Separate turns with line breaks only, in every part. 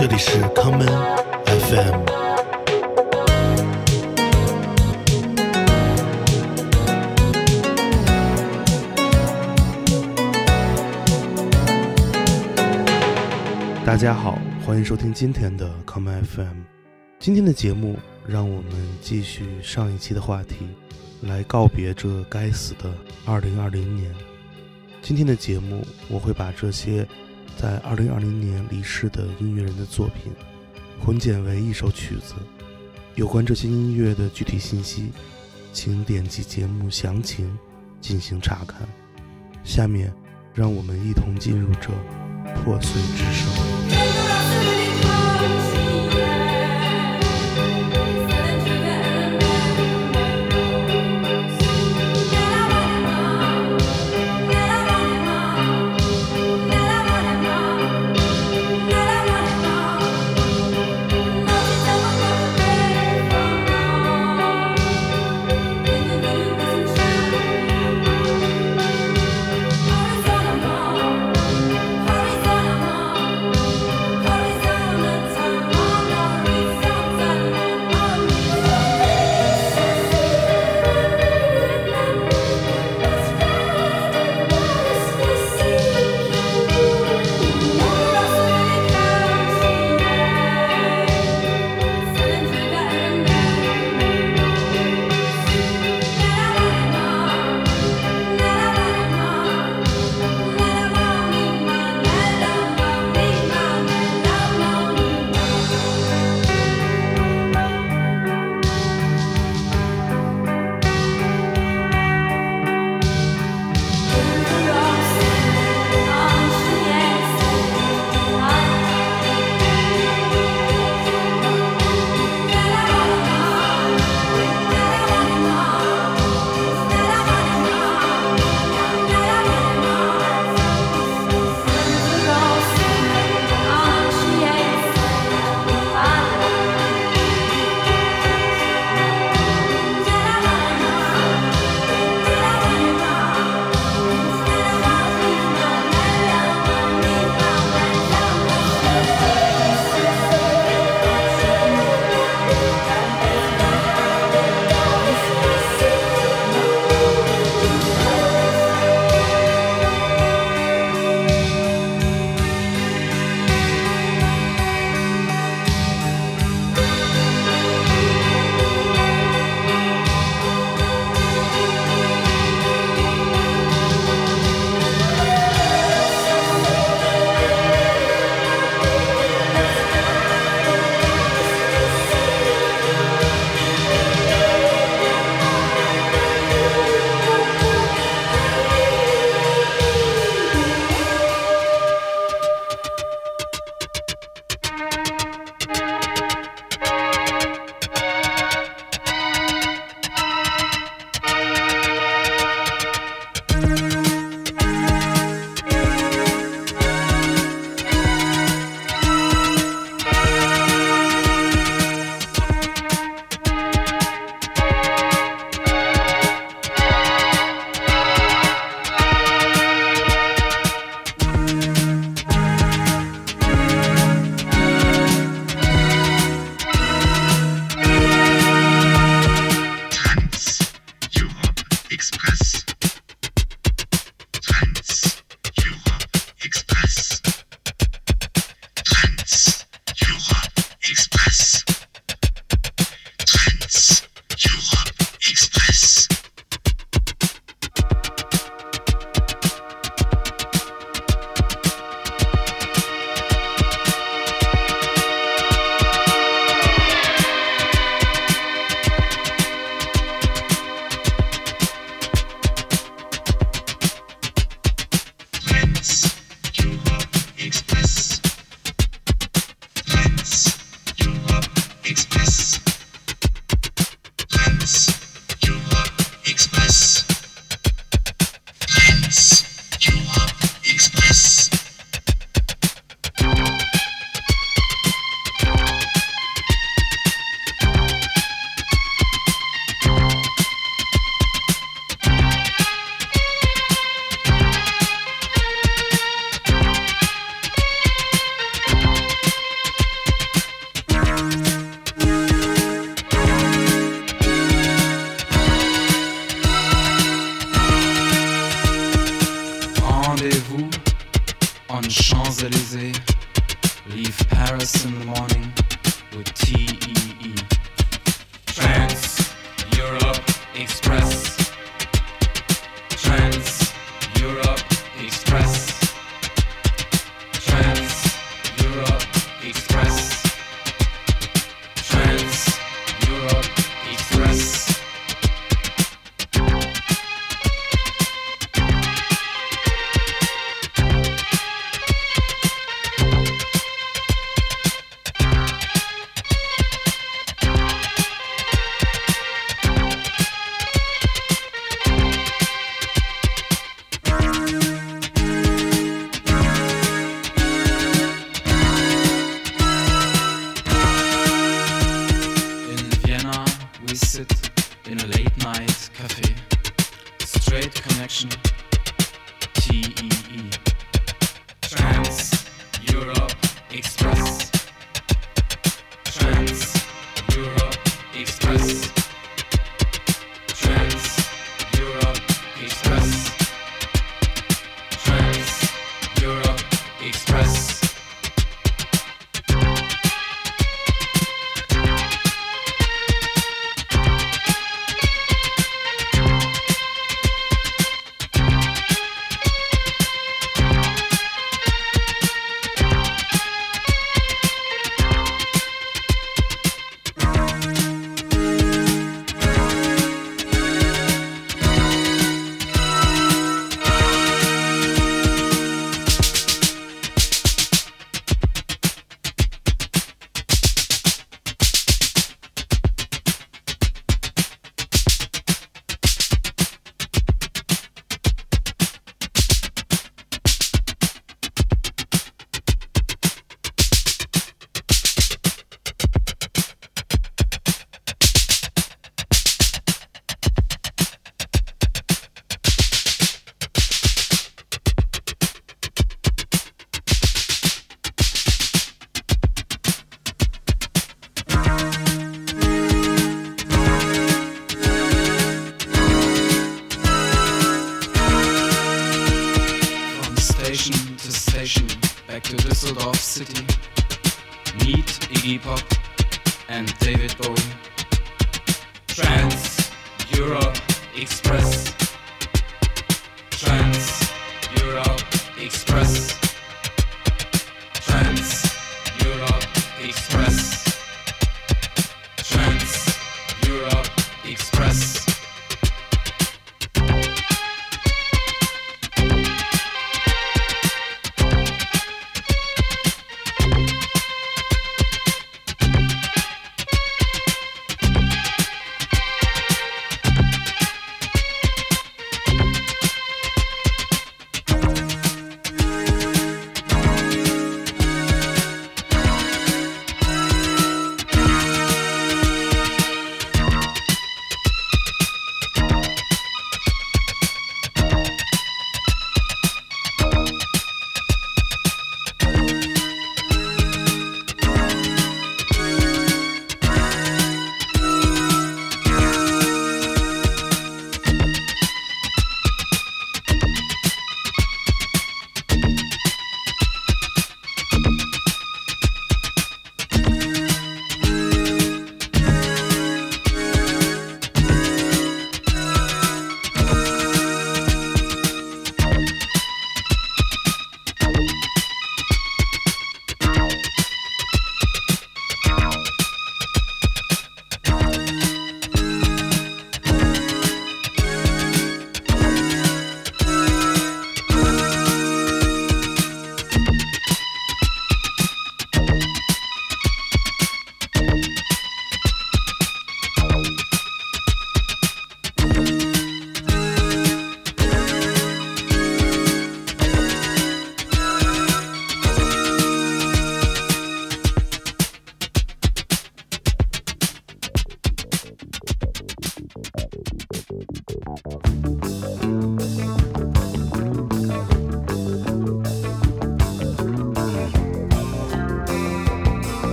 这里是康门 FM。大家好，欢迎收听今天的康门 FM。今天的节目，让我们继续上一期的话题，来告别这该死的2020年。今天的节目，我会把这些在二零二零年离世的音乐人的作品混剪为一首曲子。有关这些音乐的具体信息，请点击节目详情进行查看。下面，让我们一同进入这破碎之声。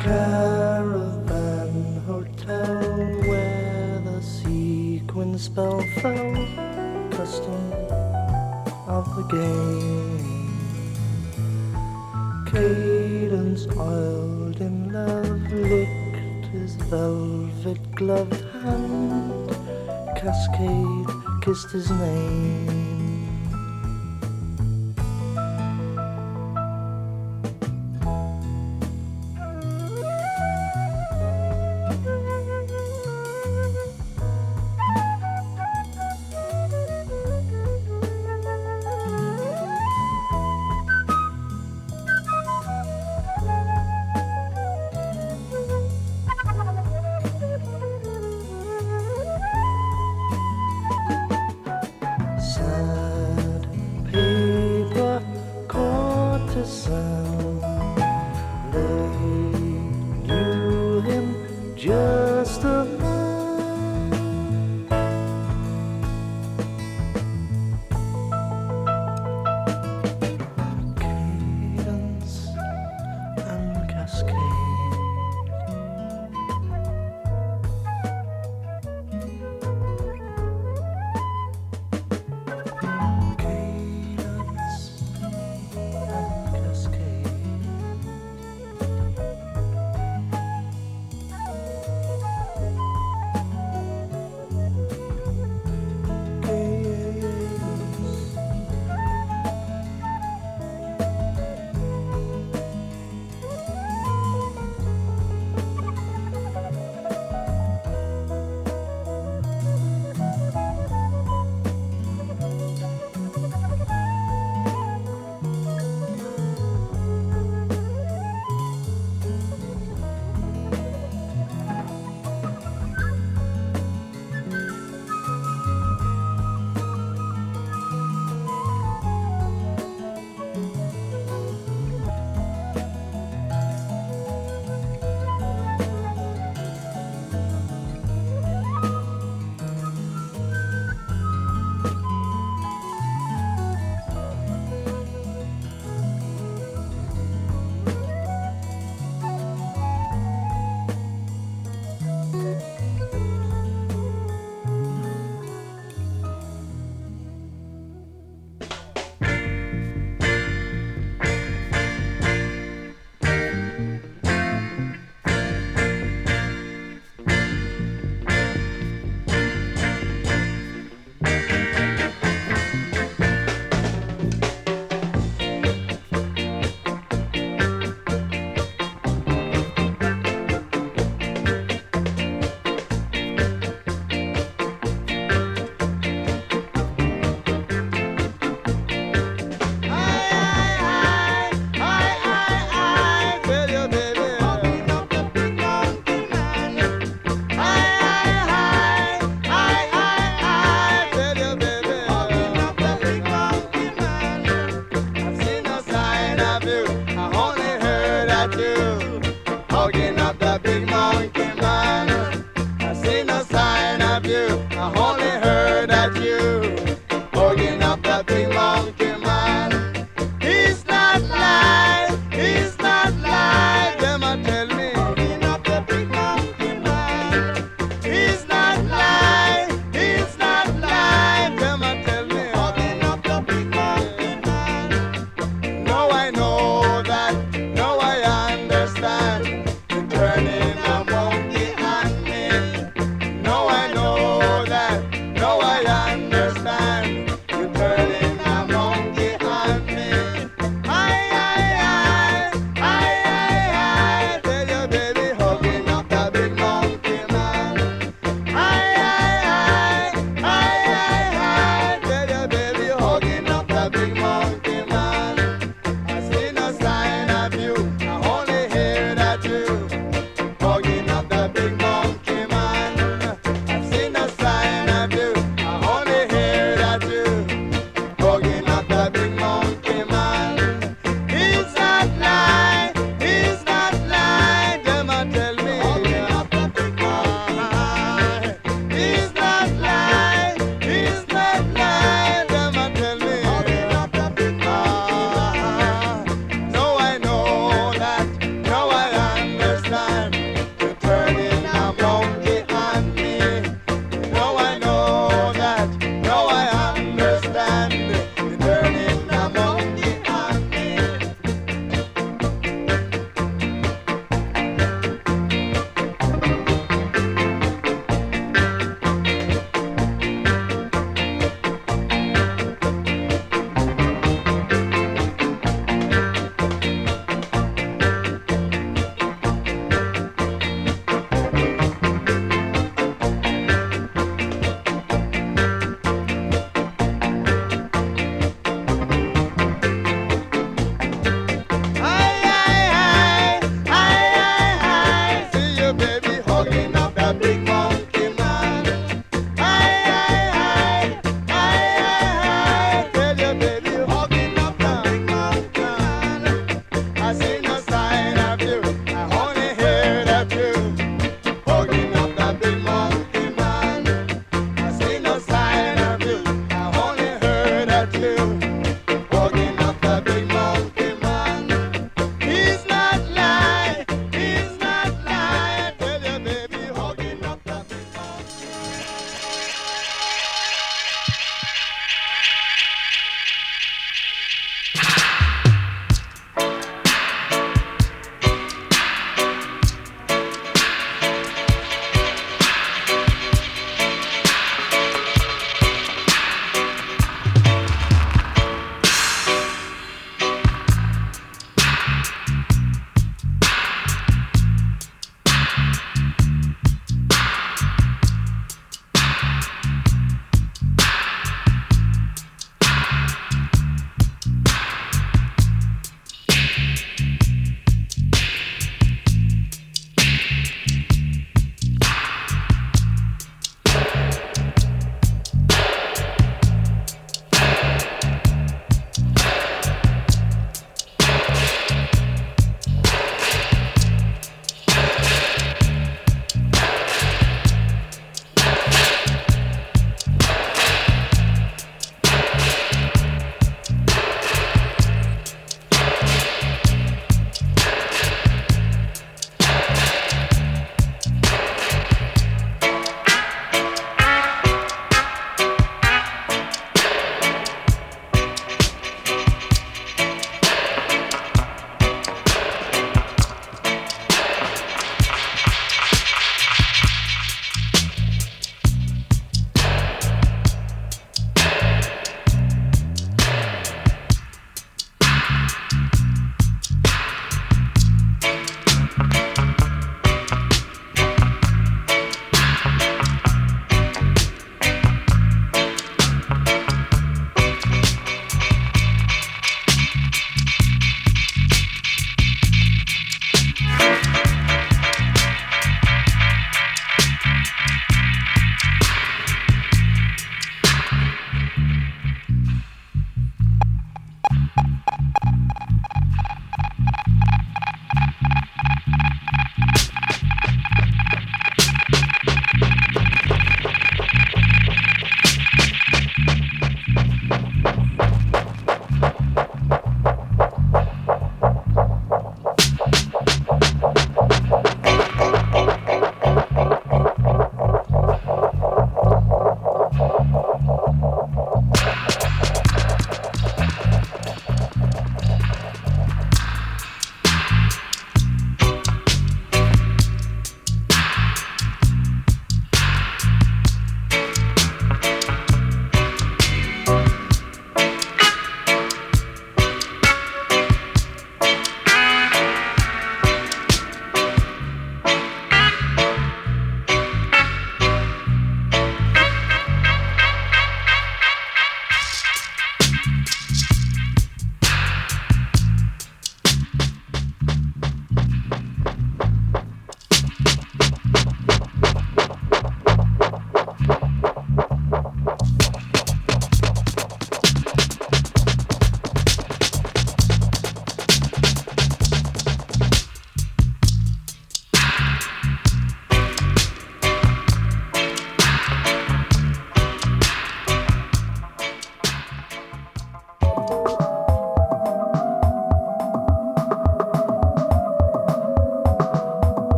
Caravan hotel where the sequin spell fell. Custom of the game. Cadence oiled in love licked his velvet gloved hand. Cascade kissed his name.